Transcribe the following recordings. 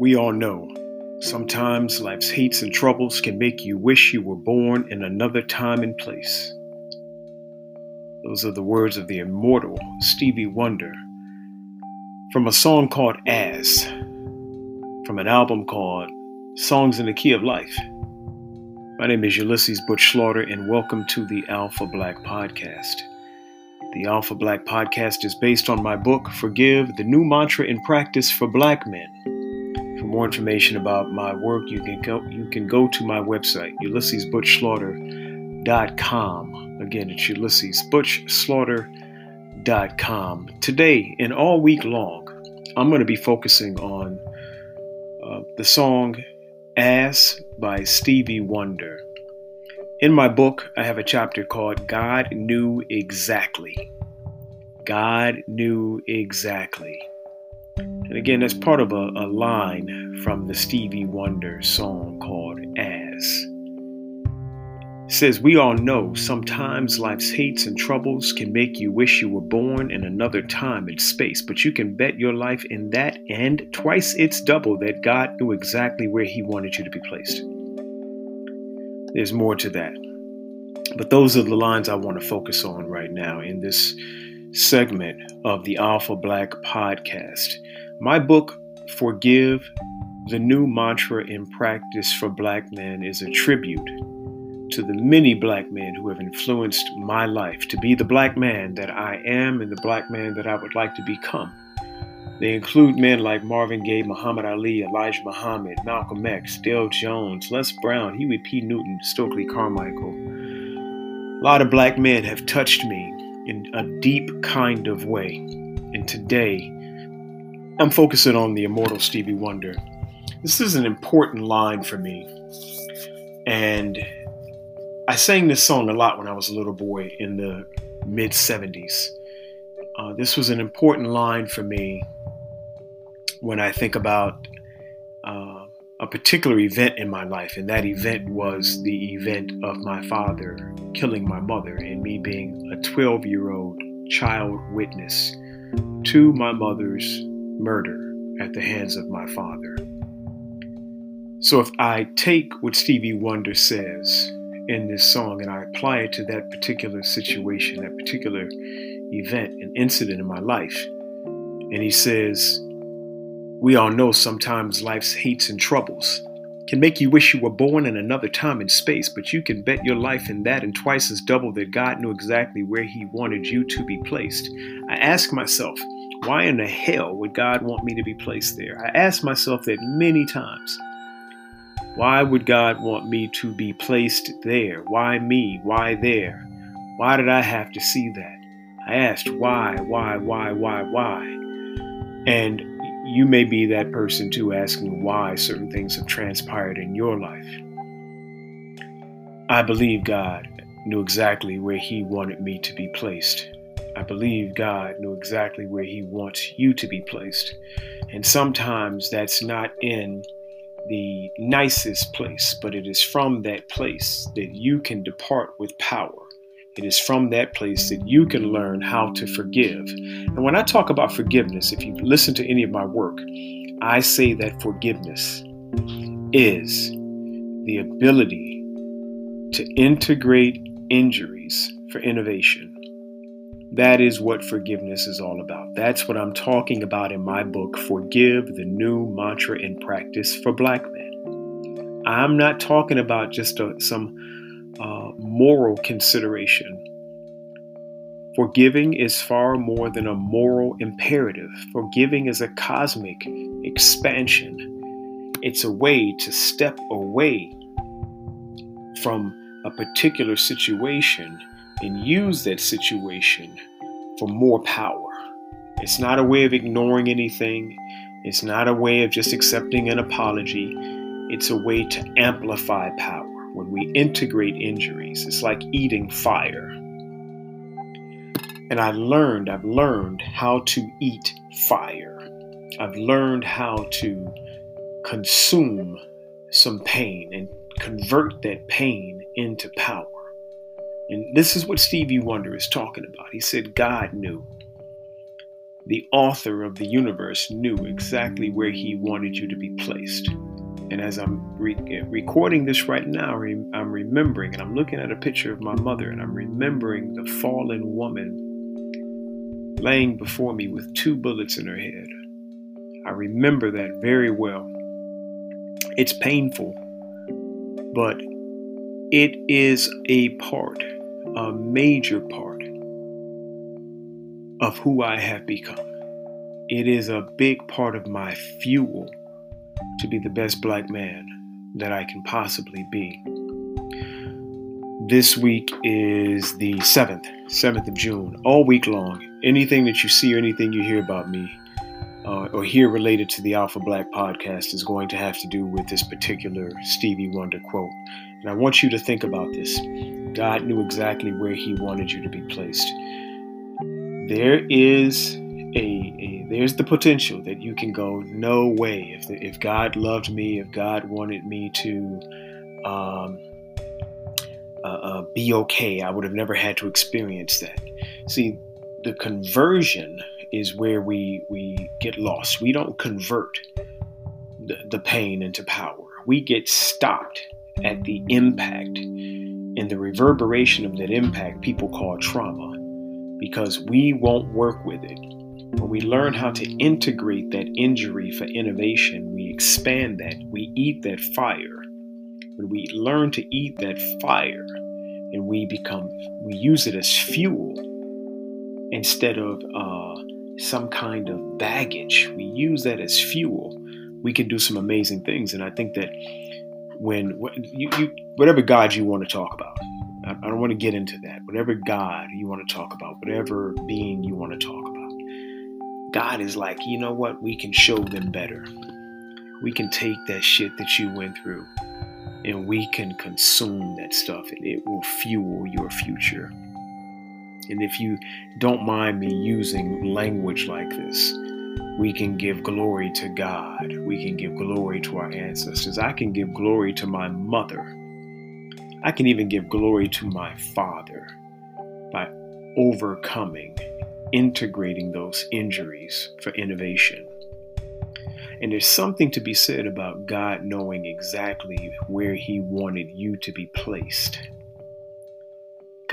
We all know sometimes life's hates and troubles can make you wish you were born in another time and place. Those are the words of the immortal Stevie Wonder from a song called As, from an album called Songs in the Key of Life. My name is Ulysses Butch Slaughter, and welcome to the Alpha Black Podcast. The Alpha Black Podcast is based on my book, Forgive, the new mantra in practice for black men more information about my work, you can go you can go to my website, UlyssesButchSlaughter.com. Again, it's UlyssesButchSlaughter.com. Today and all week long, I'm going to be focusing on uh, the song As by Stevie Wonder. In my book, I have a chapter called God Knew Exactly. God knew exactly. And again, that's part of a, a line from the Stevie Wonder song called As. It says, We all know sometimes life's hates and troubles can make you wish you were born in another time and space, but you can bet your life in that and twice its double that God knew exactly where He wanted you to be placed. There's more to that. But those are the lines I want to focus on right now in this segment of the Alpha Black podcast. My book, Forgive, the new mantra in practice for black men, is a tribute to the many black men who have influenced my life to be the black man that I am and the black man that I would like to become. They include men like Marvin Gaye, Muhammad Ali, Elijah Muhammad, Malcolm X, Dale Jones, Les Brown, Huey P. Newton, Stokely Carmichael. A lot of black men have touched me in a deep kind of way. And today, I'm focusing on the immortal Stevie Wonder. This is an important line for me. And I sang this song a lot when I was a little boy in the mid 70s. Uh, this was an important line for me when I think about uh, a particular event in my life, and that event was the event of my father killing my mother and me being a 12 year old child witness to my mother's murder at the hands of my father. So if I take what Stevie Wonder says in this song and I apply it to that particular situation, that particular event, an incident in my life, and he says, We all know sometimes life's hates and troubles can make you wish you were born in another time and space, but you can bet your life in that and twice as double that God knew exactly where He wanted you to be placed. I ask myself, why in the hell would God want me to be placed there? I asked myself that many times. Why would God want me to be placed there? Why me? Why there? Why did I have to see that? I asked why, why, why, why, why. And you may be that person too, asking why certain things have transpired in your life. I believe God knew exactly where He wanted me to be placed. I believe God knew exactly where He wants you to be placed. And sometimes that's not in the nicest place, but it is from that place that you can depart with power. It is from that place that you can learn how to forgive. And when I talk about forgiveness, if you listen to any of my work, I say that forgiveness is the ability to integrate injuries for innovation. That is what forgiveness is all about. That's what I'm talking about in my book, Forgive the New Mantra in Practice for Black Men. I'm not talking about just a, some uh, moral consideration. Forgiving is far more than a moral imperative. Forgiving is a cosmic expansion. It's a way to step away from a particular situation and use that situation for more power. It's not a way of ignoring anything, it's not a way of just accepting an apology. It's a way to amplify power. When we integrate injuries, it's like eating fire. And I learned, I've learned how to eat fire. I've learned how to consume some pain and convert that pain into power. And this is what Stevie Wonder is talking about. He said, God knew. the author of the universe knew exactly where he wanted you to be placed. And as I'm re- eh, recording this right now, I'm remembering and I'm looking at a picture of my mother and I'm remembering the fallen woman laying before me with two bullets in her head. I remember that very well. It's painful, but it is a part, a major part of who I have become. It is a big part of my fuel to be the best black man that I can possibly be. This week is the 7th, 7th of June, all week long. Anything that you see or anything you hear about me uh, or here related to the Alpha Black podcast is going to have to do with this particular Stevie Wonder quote. And I want you to think about this. God knew exactly where He wanted you to be placed. There is a, a, there's the potential that you can go no way if the, if God loved me if God wanted me to um, uh, uh, be okay I would have never had to experience that see the conversion is where we we get lost. We don't convert the, the pain into power. We get stopped at the impact. And the reverberation of that impact people call trauma because we won't work with it. When we learn how to integrate that injury for innovation, we expand that, we eat that fire. When we learn to eat that fire and we become, we use it as fuel instead of uh, some kind of baggage, we use that as fuel, we can do some amazing things. And I think that when you, you whatever God you want to talk about, I, I don't want to get into that. Whatever God you want to talk about, whatever being you want to talk about God is like, you know what? We can show them better. We can take that shit that you went through and we can consume that stuff and it will fuel your future. And if you don't mind me using language like this, we can give glory to God. We can give glory to our ancestors. I can give glory to my mother. I can even give glory to my father by overcoming integrating those injuries for innovation. And there's something to be said about God knowing exactly where He wanted you to be placed.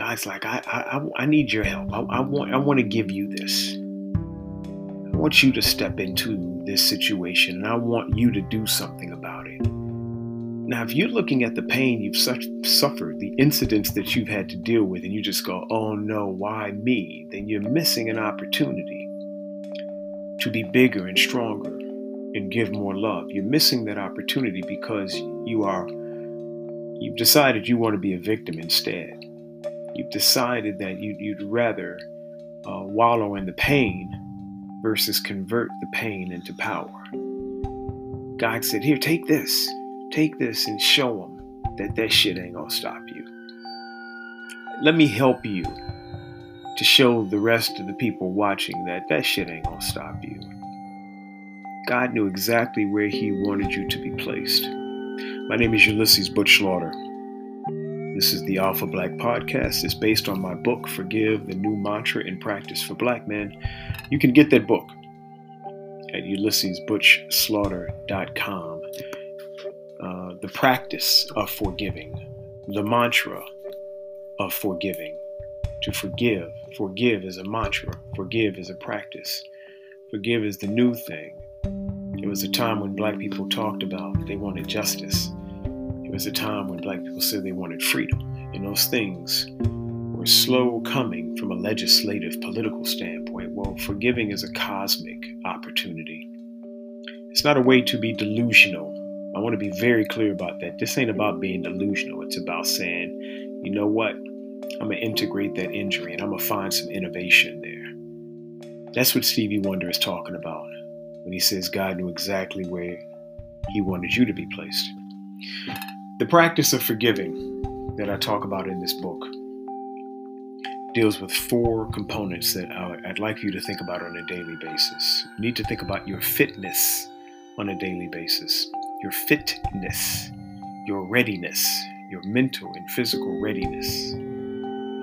God's like, I, I, I need your help. I, I want, I want to give you this. I want you to step into this situation, and I want you to do something about it. Now, if you're looking at the pain you've suffered, the incidents that you've had to deal with, and you just go, oh no, why me? Then you're missing an opportunity to be bigger and stronger and give more love. You're missing that opportunity because you are, you've decided you want to be a victim instead. You've decided that you, would rather uh, wallow in the pain versus convert the pain into power. God said, Here, take this. Take this and show them that that shit ain't gonna stop you. Let me help you to show the rest of the people watching that that shit ain't gonna stop you. God knew exactly where He wanted you to be placed. My name is Ulysses Butch Slaughter. This is the Alpha Black Podcast. It's based on my book, Forgive, the New Mantra in Practice for Black Men. You can get that book at ulyssesbutchslaughter.com uh, the practice of forgiving, the mantra of forgiving. To forgive. Forgive is a mantra. Forgive is a practice. Forgive is the new thing. It was a time when black people talked about they wanted justice. Was a time when black people said they wanted freedom. And those things were slow coming from a legislative political standpoint. Well, forgiving is a cosmic opportunity. It's not a way to be delusional I want to be very clear about that. This ain't about being delusional. It's about saying, you know what? I'm going to integrate that injury and I'm going to find some innovation there. That's what Stevie Wonder is talking about when he says God knew exactly where he wanted you to be placed. The practice of forgiving that I talk about in this book deals with four components that I'd like you to think about on a daily basis. You need to think about your fitness on a daily basis your fitness, your readiness, your mental and physical readiness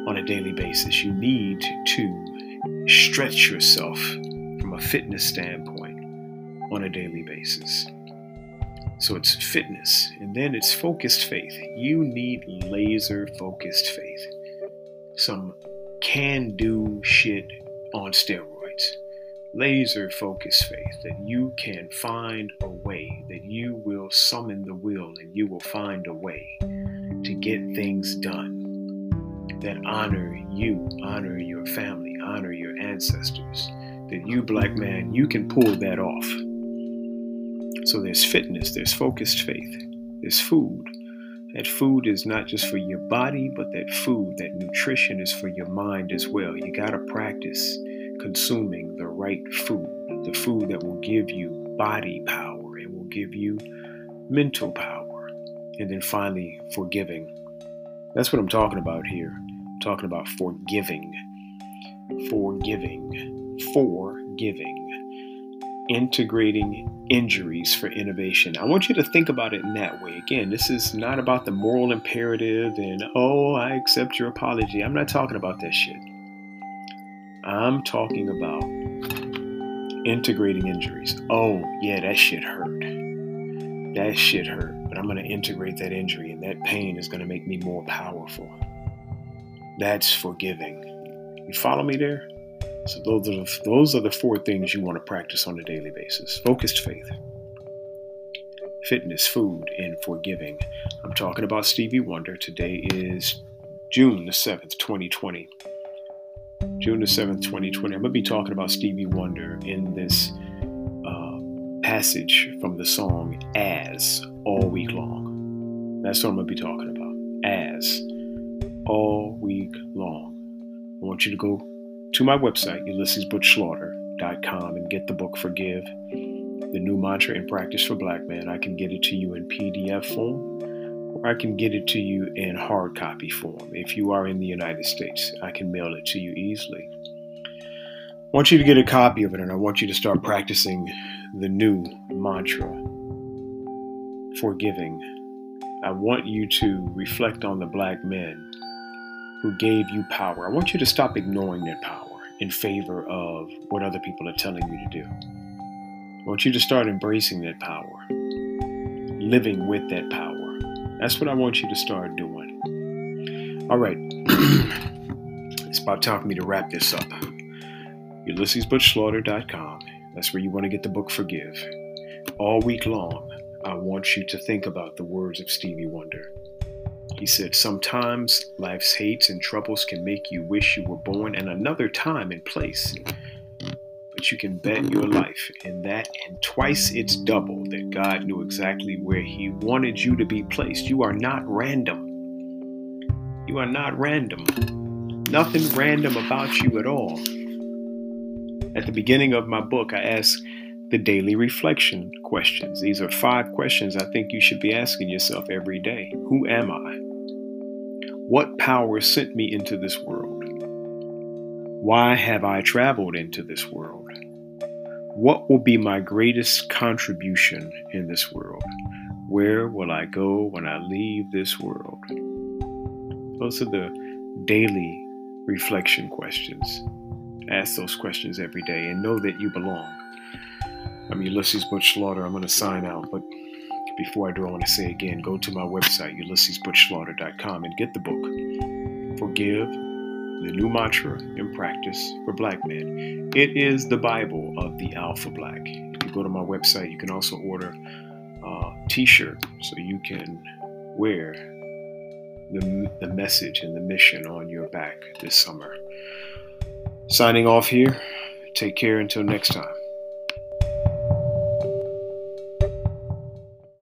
on a daily basis. You need to stretch yourself from a fitness standpoint on a daily basis. So it's fitness, and then it's focused faith. You need laser focused faith. Some can do shit on steroids. Laser focused faith that you can find a way, that you will summon the will and you will find a way to get things done that honor you, honor your family, honor your ancestors. That you, black man, you can pull that off. So there's fitness, there's focused faith, there's food. That food is not just for your body, but that food, that nutrition is for your mind as well. You got to practice consuming the right food, the food that will give you body power, it will give you mental power. And then finally, forgiving. That's what I'm talking about here talking about forgiving, forgiving, forgiving, integrating injuries for innovation. I want you to think about it in that way. Again, this is not about the moral imperative and, oh, I accept your apology. I'm not talking about that shit. I'm talking about integrating injuries. Oh, yeah, that shit hurt. That shit hurt, but I'm going to integrate that injury, and that pain is going to make me more powerful. That's forgiving. You follow me there? So those are the, those are the four things you want to practice on a daily basis. Focused faith, fitness, food, and forgiving. I'm talking about Stevie Wonder. Today is June the 7th, 2020. June the 7th, 2020. I'm to be talking about Stevie Wonder in this uh, passage from the song As all week long. That's what I'm to be talking about. As all week long. I want you to go to my website, UlyssesButchSlaughter.com, and get the book Forgive, the new mantra in practice for black men. I can get it to you in PDF form, or I can get it to you in hard copy form. If you are in the United States, I can mail it to you easily. I want you to get a copy of it, and I want you to start practicing the new mantra, forgiving. I want you to reflect on the black men who gave you power. I want you to stop ignoring that power in favor of what other people are telling you to do. I want you to start embracing that power, living with that power. That's what I want you to start doing. All right. it's about time for me to wrap this up. UlyssesButchSlaughter.com. That's where you want to get the book Forgive. All week long, I want you to think about the words of Stevie Wonder. He said, Sometimes life's hates and troubles can make you wish you were born in another time and place. But you can bet your life in that and twice it's double that God knew exactly where He wanted you to be placed. You are not random. You are not random. Nothing random about you at all. At the beginning of my book, I ask the daily reflection questions. These are five questions I think you should be asking yourself every day. Who am I? What power sent me into this world? Why have I traveled into this world? What will be my greatest contribution in this world? Where will I go when I leave this world? Those are the daily reflection questions. Ask those questions every day and know that you belong. I'm Ulysses Butch Slaughter. I'm going to sign out, but before I do, I want to say again go to my website, UlyssesButchSlaughter.com, and get the book, Forgive, the new mantra in practice for black men. It is the Bible of the Alpha Black. If you go to my website, you can also order uh, a t shirt so you can wear the, the message and the mission on your back this summer. Signing off here. Take care until next time.